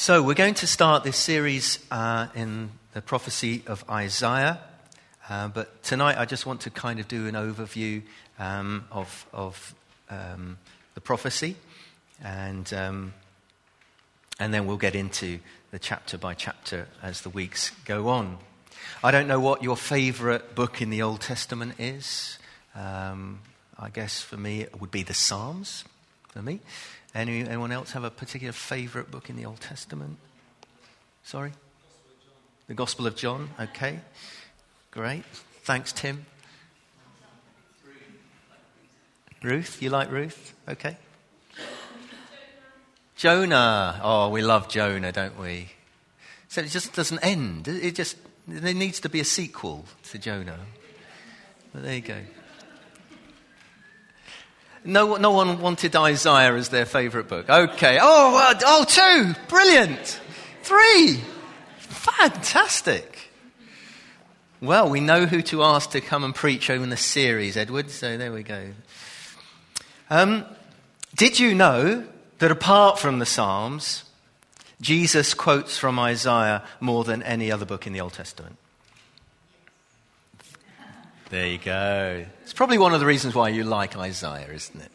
So, we're going to start this series uh, in the prophecy of Isaiah. Uh, but tonight, I just want to kind of do an overview um, of, of um, the prophecy. And, um, and then we'll get into the chapter by chapter as the weeks go on. I don't know what your favorite book in the Old Testament is. Um, I guess for me, it would be the Psalms, for me. Any, anyone else have a particular favorite book in the Old Testament? Sorry? The Gospel of John. Okay. Great. Thanks, Tim. Ruth, you like Ruth? Okay. Jonah. Oh, we love Jonah, don't we? So it just doesn't end. It just there needs to be a sequel to Jonah. But there you go. No, no one wanted Isaiah as their favorite book. Okay. Oh, uh, oh, two. Brilliant. Three. Fantastic. Well, we know who to ask to come and preach over the series, Edward. So there we go. Um, did you know that apart from the Psalms, Jesus quotes from Isaiah more than any other book in the Old Testament? There you go. It's probably one of the reasons why you like Isaiah, isn't it?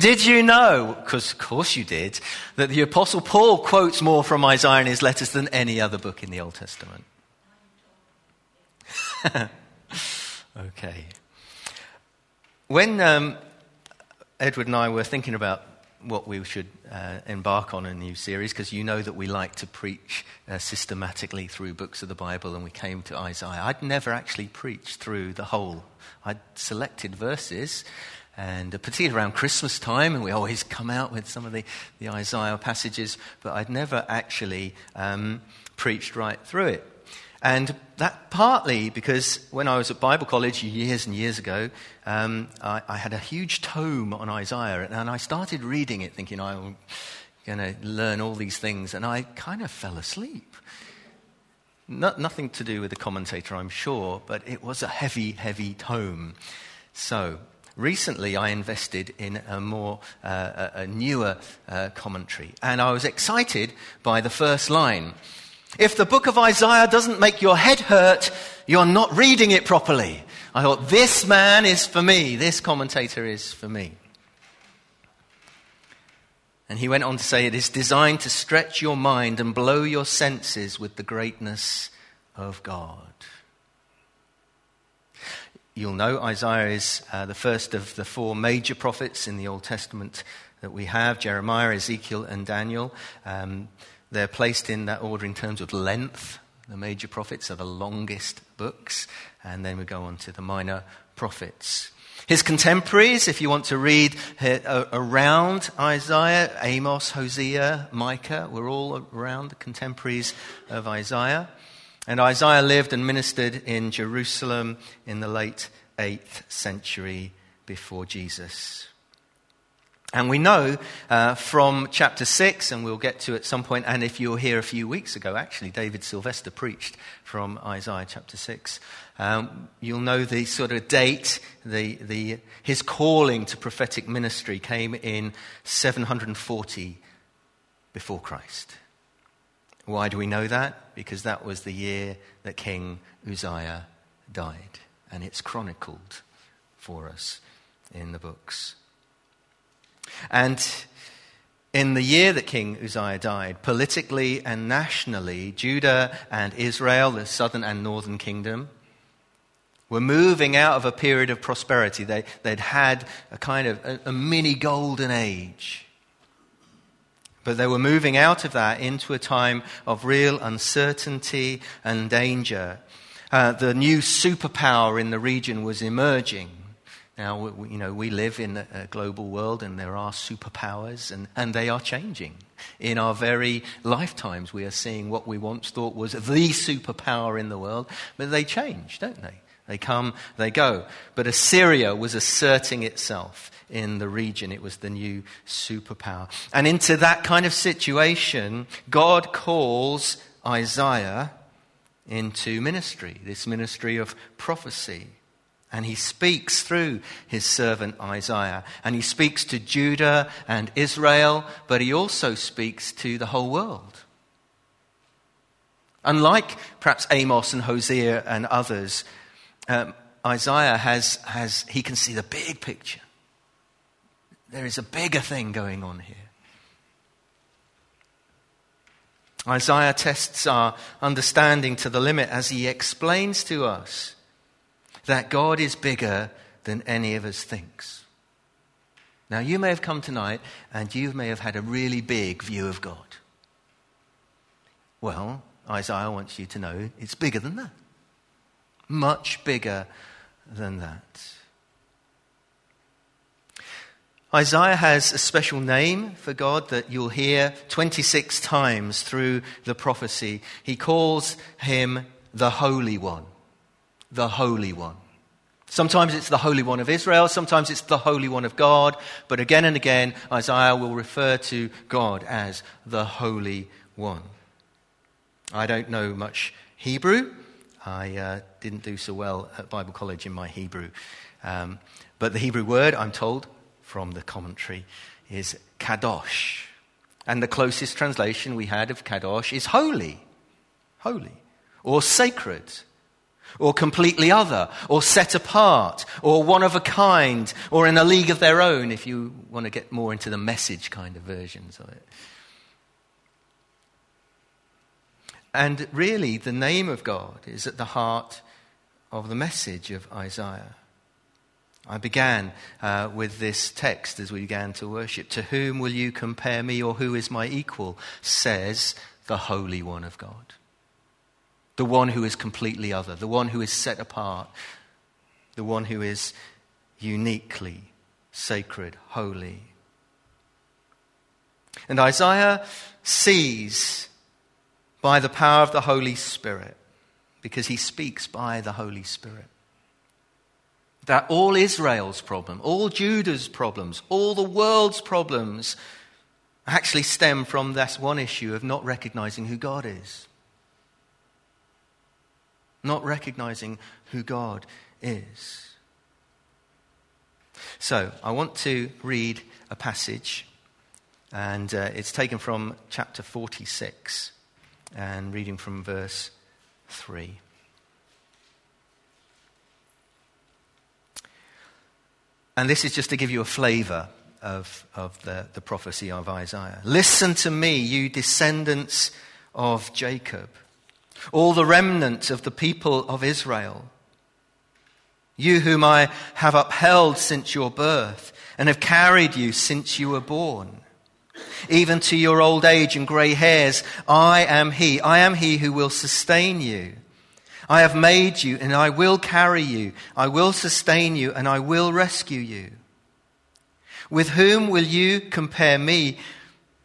Did you know, because of course you did, that the Apostle Paul quotes more from Isaiah in his letters than any other book in the Old Testament? okay. When um, Edward and I were thinking about what we should uh, embark on a new series because you know that we like to preach uh, systematically through books of the Bible, and we came to Isaiah. I'd never actually preached through the whole. I'd selected verses, and uh, particularly around Christmas time, and we always come out with some of the, the Isaiah passages, but I'd never actually um, preached right through it. And that partly because when I was at Bible college years and years ago, um, I, I, had a huge tome on Isaiah, and I started reading it thinking I'm going to learn all these things, and I kind of fell asleep. Not, nothing to do with the commentator, I'm sure, but it was a heavy, heavy tome. So, recently I invested in a more, uh, a, a newer uh, commentary, and I was excited by the first line. If the book of Isaiah doesn't make your head hurt, you're not reading it properly. I thought, this man is for me. This commentator is for me. And he went on to say, it is designed to stretch your mind and blow your senses with the greatness of God. You'll know Isaiah is uh, the first of the four major prophets in the Old Testament that we have Jeremiah, Ezekiel, and Daniel. Um, they're placed in that order in terms of length. The major prophets are the longest books, and then we go on to the minor prophets. His contemporaries, if you want to read uh, around Isaiah, Amos, Hosea, Micah, were all around the contemporaries of Isaiah. And Isaiah lived and ministered in Jerusalem in the late 8th century before Jesus. And we know uh, from chapter 6, and we'll get to at some point, and if you were here a few weeks ago, actually, David Sylvester preached from Isaiah chapter 6. Um, you'll know the sort of date, the, the, his calling to prophetic ministry came in 740 before Christ. Why do we know that? Because that was the year that King Uzziah died, and it's chronicled for us in the books. And in the year that King Uzziah died, politically and nationally, Judah and Israel, the southern and northern kingdom, were moving out of a period of prosperity. They, would had a kind of a, a mini golden age. But they were moving out of that into a time of real uncertainty and danger. Uh, the new superpower in the region was emerging. Now, we, you know, we live in a global world and there are superpowers and, and they are changing. In our very lifetimes, we are seeing what we once thought was the superpower in the world, but they change, don't they? They come, they go. But Assyria was asserting itself in the region. It was the new superpower. And into that kind of situation, God calls Isaiah into ministry, this ministry of prophecy. And he speaks through his servant Isaiah. And he speaks to Judah and Israel, but he also speaks to the whole world. Unlike perhaps Amos and Hosea and others, um, Isaiah has, has, he can see the big picture. There is a bigger thing going on here. Isaiah tests our understanding to the limit as he explains to us that God is bigger than any of us thinks. Now, you may have come tonight and you may have had a really big view of God. Well, Isaiah wants you to know it's bigger than that. Much bigger than that. Isaiah has a special name for God that you'll hear 26 times through the prophecy. He calls him the Holy One. The Holy One. Sometimes it's the Holy One of Israel, sometimes it's the Holy One of God, but again and again, Isaiah will refer to God as the Holy One. I don't know much Hebrew. I uh, didn't do so well at Bible college in my Hebrew. Um, but the Hebrew word, I'm told from the commentary, is kadosh. And the closest translation we had of kadosh is holy, holy, or sacred, or completely other, or set apart, or one of a kind, or in a league of their own, if you want to get more into the message kind of versions of it. And really, the name of God is at the heart of the message of Isaiah. I began uh, with this text as we began to worship. To whom will you compare me, or who is my equal? says the Holy One of God. The one who is completely other, the one who is set apart, the one who is uniquely sacred, holy. And Isaiah sees by the power of the Holy Spirit, because he speaks by the Holy Spirit. That all Israel's problem, all Judah's problems, all the world's problems actually stem from this one issue of not recognizing who God is. Not recognizing who God is. So, I want to read a passage, and uh, it's taken from chapter 46 and reading from verse 3. And this is just to give you a flavor of, of the, the prophecy of Isaiah. Listen to me, you descendants of Jacob, all the remnant of the people of Israel, you whom I have upheld since your birth and have carried you since you were born. Even to your old age and grey hairs, I am He. I am He who will sustain you. I have made you, and I will carry you. I will sustain you, and I will rescue you. With whom will you compare me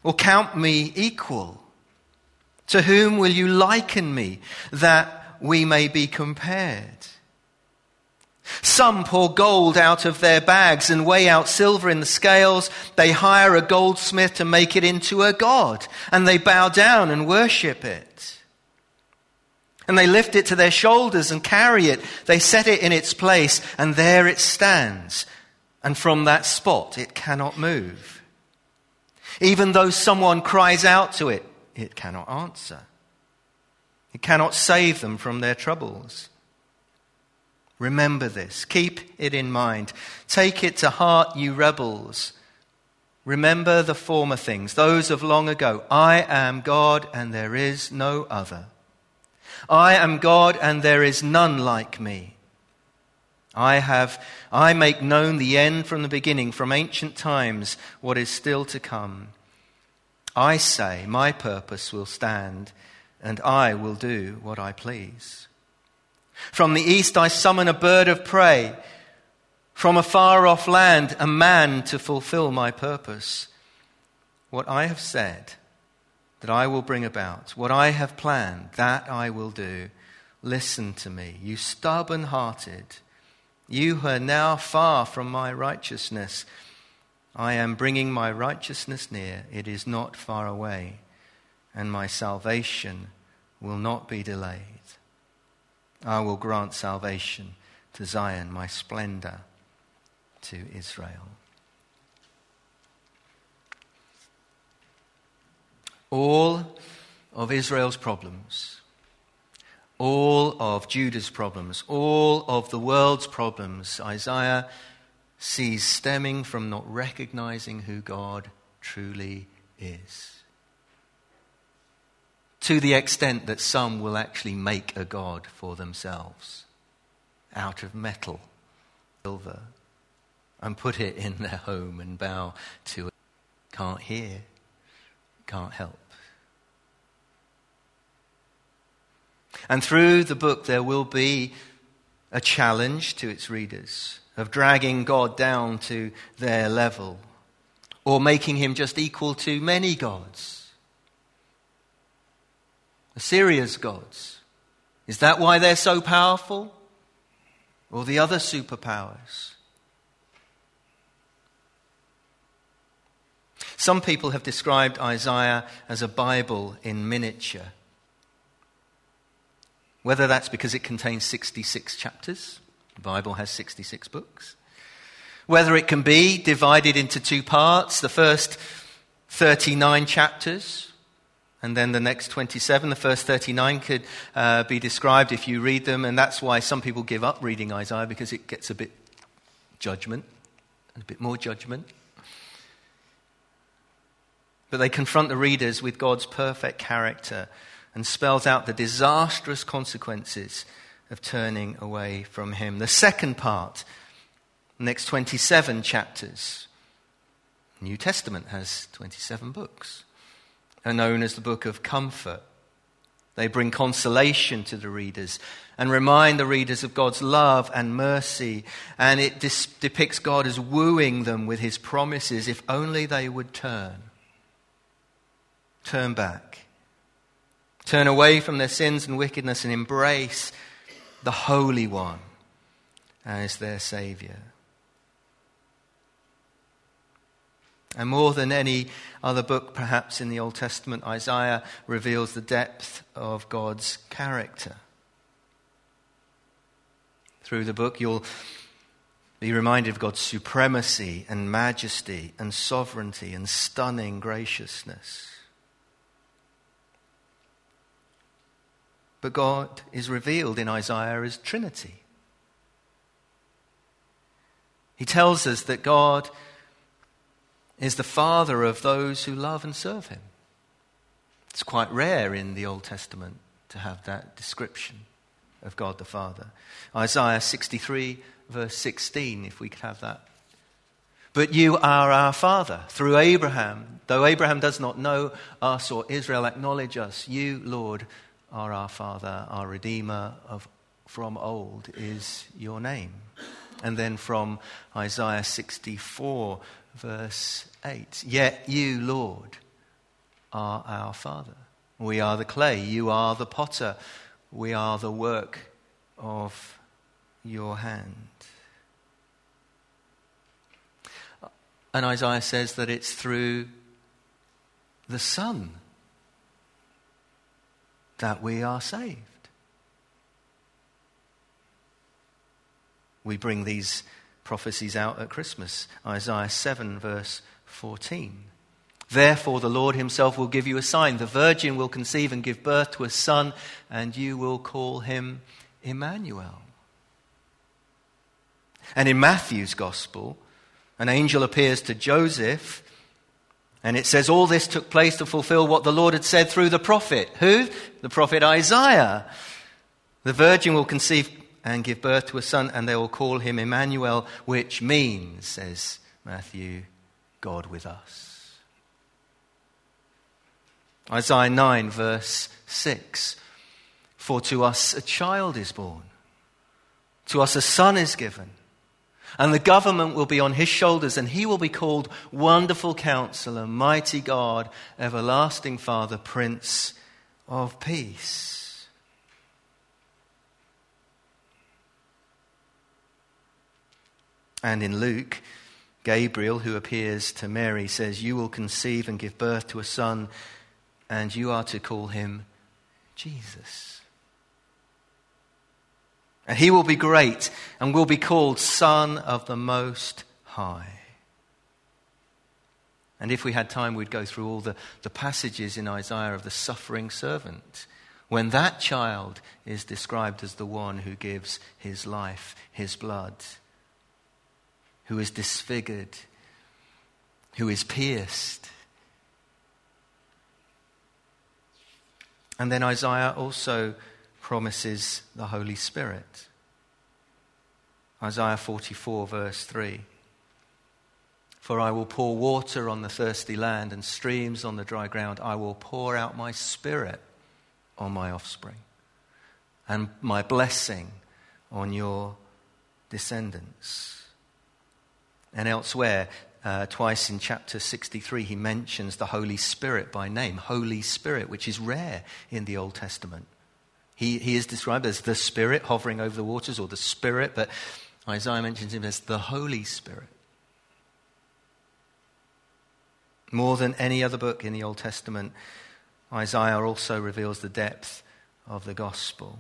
or count me equal? To whom will you liken me that we may be compared? Some pour gold out of their bags and weigh out silver in the scales. They hire a goldsmith to make it into a god, and they bow down and worship it. And they lift it to their shoulders and carry it. They set it in its place, and there it stands. And from that spot, it cannot move. Even though someone cries out to it, it cannot answer. It cannot save them from their troubles. Remember this. Keep it in mind. Take it to heart, you rebels. Remember the former things, those of long ago. I am God and there is no other. I am God and there is none like me. I have, I make known the end from the beginning, from ancient times, what is still to come. I say, my purpose will stand, and I will do what I please. From the east I summon a bird of prey. From a far off land, a man to fulfill my purpose. What I have said that I will bring about, what I have planned, that I will do. Listen to me, you stubborn hearted. You who are now far from my righteousness. I am bringing my righteousness near. It is not far away, and my salvation will not be delayed. I will grant salvation to Zion, my splendor to Israel. All of Israel's problems all of Judah's problems, all of the world's problems, Isaiah sees stemming from not recognizing who God truly is. To the extent that some will actually make a God for themselves out of metal, silver, and put it in their home and bow to it. Can't hear, can't help. And through the book, there will be a challenge to its readers of dragging God down to their level or making him just equal to many gods. Assyria's gods. Is that why they're so powerful? Or the other superpowers? Some people have described Isaiah as a Bible in miniature. Whether that's because it contains 66 chapters, the Bible has 66 books. Whether it can be divided into two parts, the first 39 chapters, and then the next 27, the first 39 could uh, be described if you read them, and that's why some people give up reading Isaiah because it gets a bit judgment, and a bit more judgment. But they confront the readers with God's perfect character and spells out the disastrous consequences of turning away from Him. The second part, next 27 chapters, New Testament has 27 books, are known as the book of comfort. They bring consolation to the readers and remind the readers of God's love and mercy. And it dis- depicts God as wooing them with his promises if only they would turn. Turn back turn away from their sins and wickedness and embrace the Holy One uh, as their Savior. And more than any other book, perhaps in the Old Testament, Isaiah reveals the depth of God's character. Through the book, you'll be reminded of God's supremacy and majesty and sovereignty and stunning graciousness. But God is revealed in Isaiah as Trinity. He tells us that God is the Father of those who love and serve Him. It's quite rare in the Old Testament to have that description of God the Father. Isaiah 63, verse 16, if we could have that. But you are our Father through Abraham. Though Abraham does not know us or Israel acknowledge us, you, Lord, are our Father, our Redeemer of, from old is your name. And then from Isaiah 64, verse 8 Yet you, Lord, are our Father. We are the clay, you are the potter, we are the work of your hand. And Isaiah says that it's through the Son that we are saved. We bring these prophecies out at Christmas. Isaiah 7, verse 14. Therefore, the Lord himself will give you a sign. The virgin will conceive and give birth to a son, and you will call him Emmanuel. And in Matthew's gospel, an angel appears to Joseph and it says all this took place to fulfill what the Lord had said through the prophet. Who? The prophet Isaiah. The virgin will conceive and give birth to a son, and they will call him Emmanuel, which means, says Matthew, God with us. Isaiah 9, verse 6 For to us a child is born, to us a son is given and the government will be on his shoulders, and he will be called Wonderful Counselor, Mighty God, Everlasting Father, Prince of Peace. And in Luke, Gabriel, who appears to Mary, says, You will conceive and give birth to a son, and you are to call him Jesus. And he will be great and will be called Son of the Most High. And if we had time, we'd go through all the, the passages in Isaiah of the suffering servant, when that child is described as the one who gives his life, his blood, who is disfigured, who is pierced. And then Isaiah also promises the Holy Spirit. Isaiah 44, verse 3. For I will pour water on the thirsty land and streams on the dry ground. I will pour out my spirit on my offspring and my blessing on your descendants. And elsewhere, uh, twice in chapter 63, he mentions the Holy Spirit by name, Holy Spirit, which is rare in the Old Testament. He, he is described as the Spirit hovering over the waters or the Spirit, but Isaiah mentions him as the Holy Spirit. More than any other book in the Old Testament, Isaiah also reveals the depth of the gospel.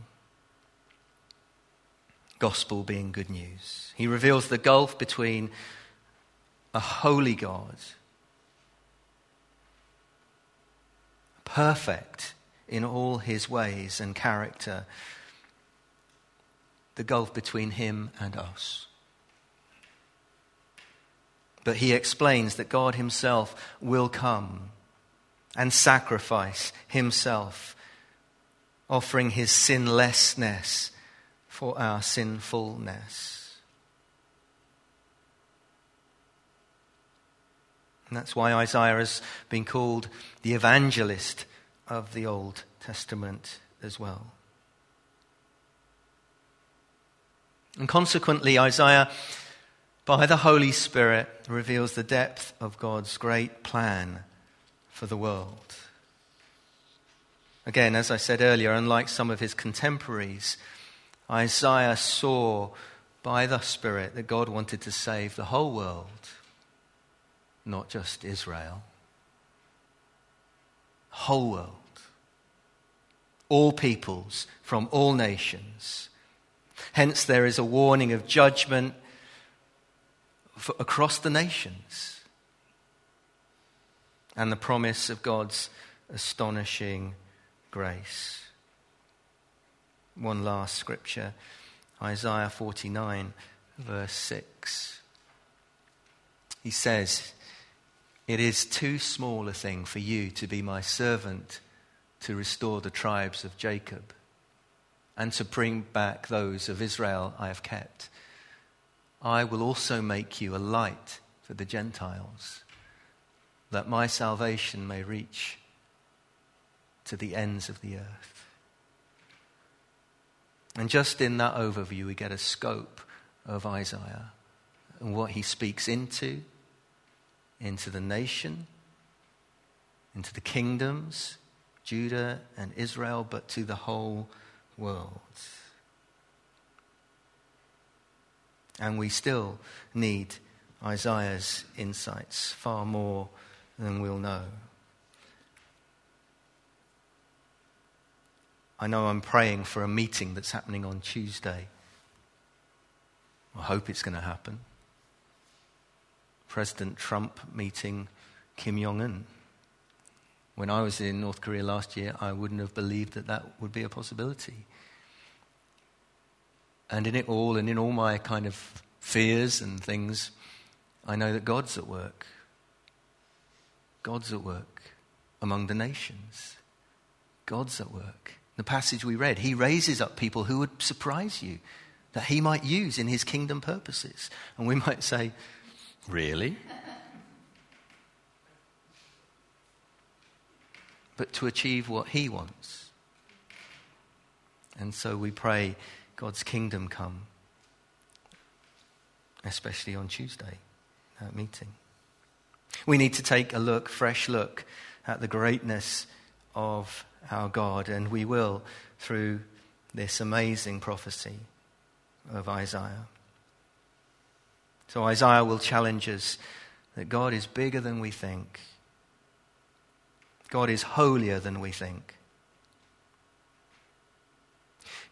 Gospel being good news. He reveals the gulf between a holy God, perfect in all his ways and character, the gulf between him and us. But he explains that God himself will come and sacrifice himself, offering his sinlessness for our sinfulness. And that's why Isaiah has been called the evangelist of the Old Testament as well. And consequently, Isaiah, by the Holy Spirit, reveals the depth of God's great plan for the world. Again, as I said earlier, unlike some of his contemporaries, Isaiah saw by the Spirit that God wanted to save the whole world, not just Israel. Whole world. All peoples from all nations. Hence, there is a warning of judgment across the nations and the promise of God's astonishing grace. One last scripture Isaiah 49, verse 6. He says, It is too small a thing for you to be my servant to restore the tribes of Jacob and to bring back those of Israel I have kept. I will also make you a light for the Gentiles that my salvation may reach to the ends of the earth. And just in that overview, we get a scope of Isaiah and what he speaks into, into the nation, into the kingdoms, Judah and Israel, but to the whole world. And we still need Isaiah's insights far more than we'll know. I know I'm praying for a meeting that's happening on Tuesday. I hope it's going to happen. President Trump meeting Kim Jong un. When I was in North Korea last year, I wouldn't have believed that that would be a possibility. And in it all, and in all my kind of fears and things, I know that God's at work. God's at work among the nations. God's at work. The passage we read, he raises up people who would surprise you that he might use in his kingdom purposes. And we might say, Really? But to achieve what he wants. And so we pray God's kingdom come, especially on Tuesday, that meeting. We need to take a look, fresh look, at the greatness of our God, and we will through this amazing prophecy of Isaiah. So, Isaiah will challenge us that God is bigger than we think, God is holier than we think,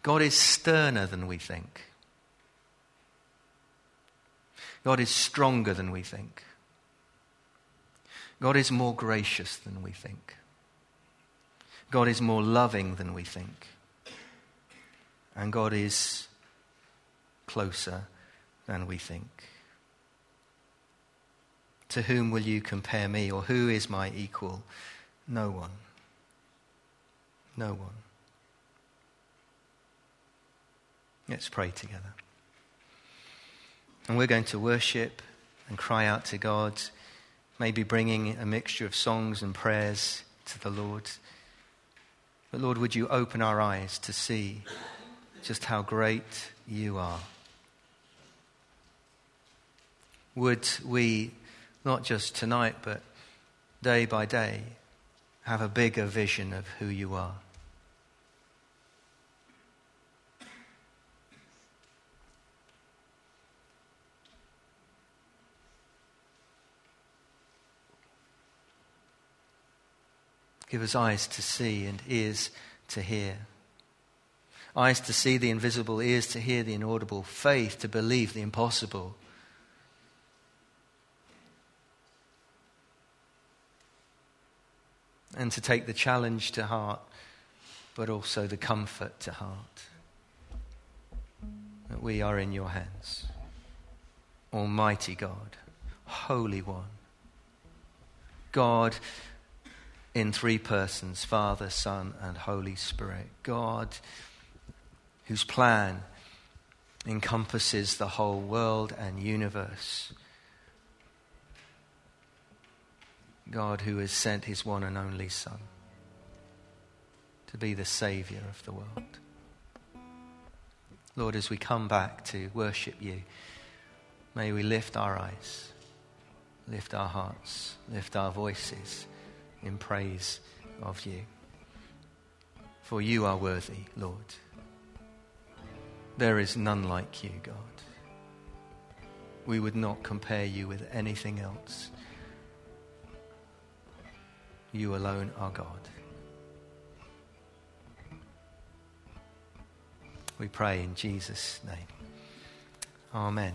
God is sterner than we think, God is stronger than we think. God is more gracious than we think. God is more loving than we think. And God is closer than we think. To whom will you compare me, or who is my equal? No one. No one. Let's pray together. And we're going to worship and cry out to God, maybe bringing a mixture of songs and prayers to the Lord. But Lord, would you open our eyes to see just how great you are? Would we not just tonight, but day by day, have a bigger vision of who you are. Give us eyes to see and ears to hear. Eyes to see the invisible, ears to hear the inaudible, faith to believe the impossible. And to take the challenge to heart, but also the comfort to heart. That we are in your hands. Almighty God, Holy One, God in three persons Father, Son, and Holy Spirit. God whose plan encompasses the whole world and universe. God who has sent his one and only Son to be the Saviour of the world. Lord, as we come back to worship you, may we lift our eyes, lift our hearts, lift our voices in praise of you. For you are worthy, Lord. There is none like you, God. We would not compare you with anything else. You alone are God. We pray in Jesus' name. Amen.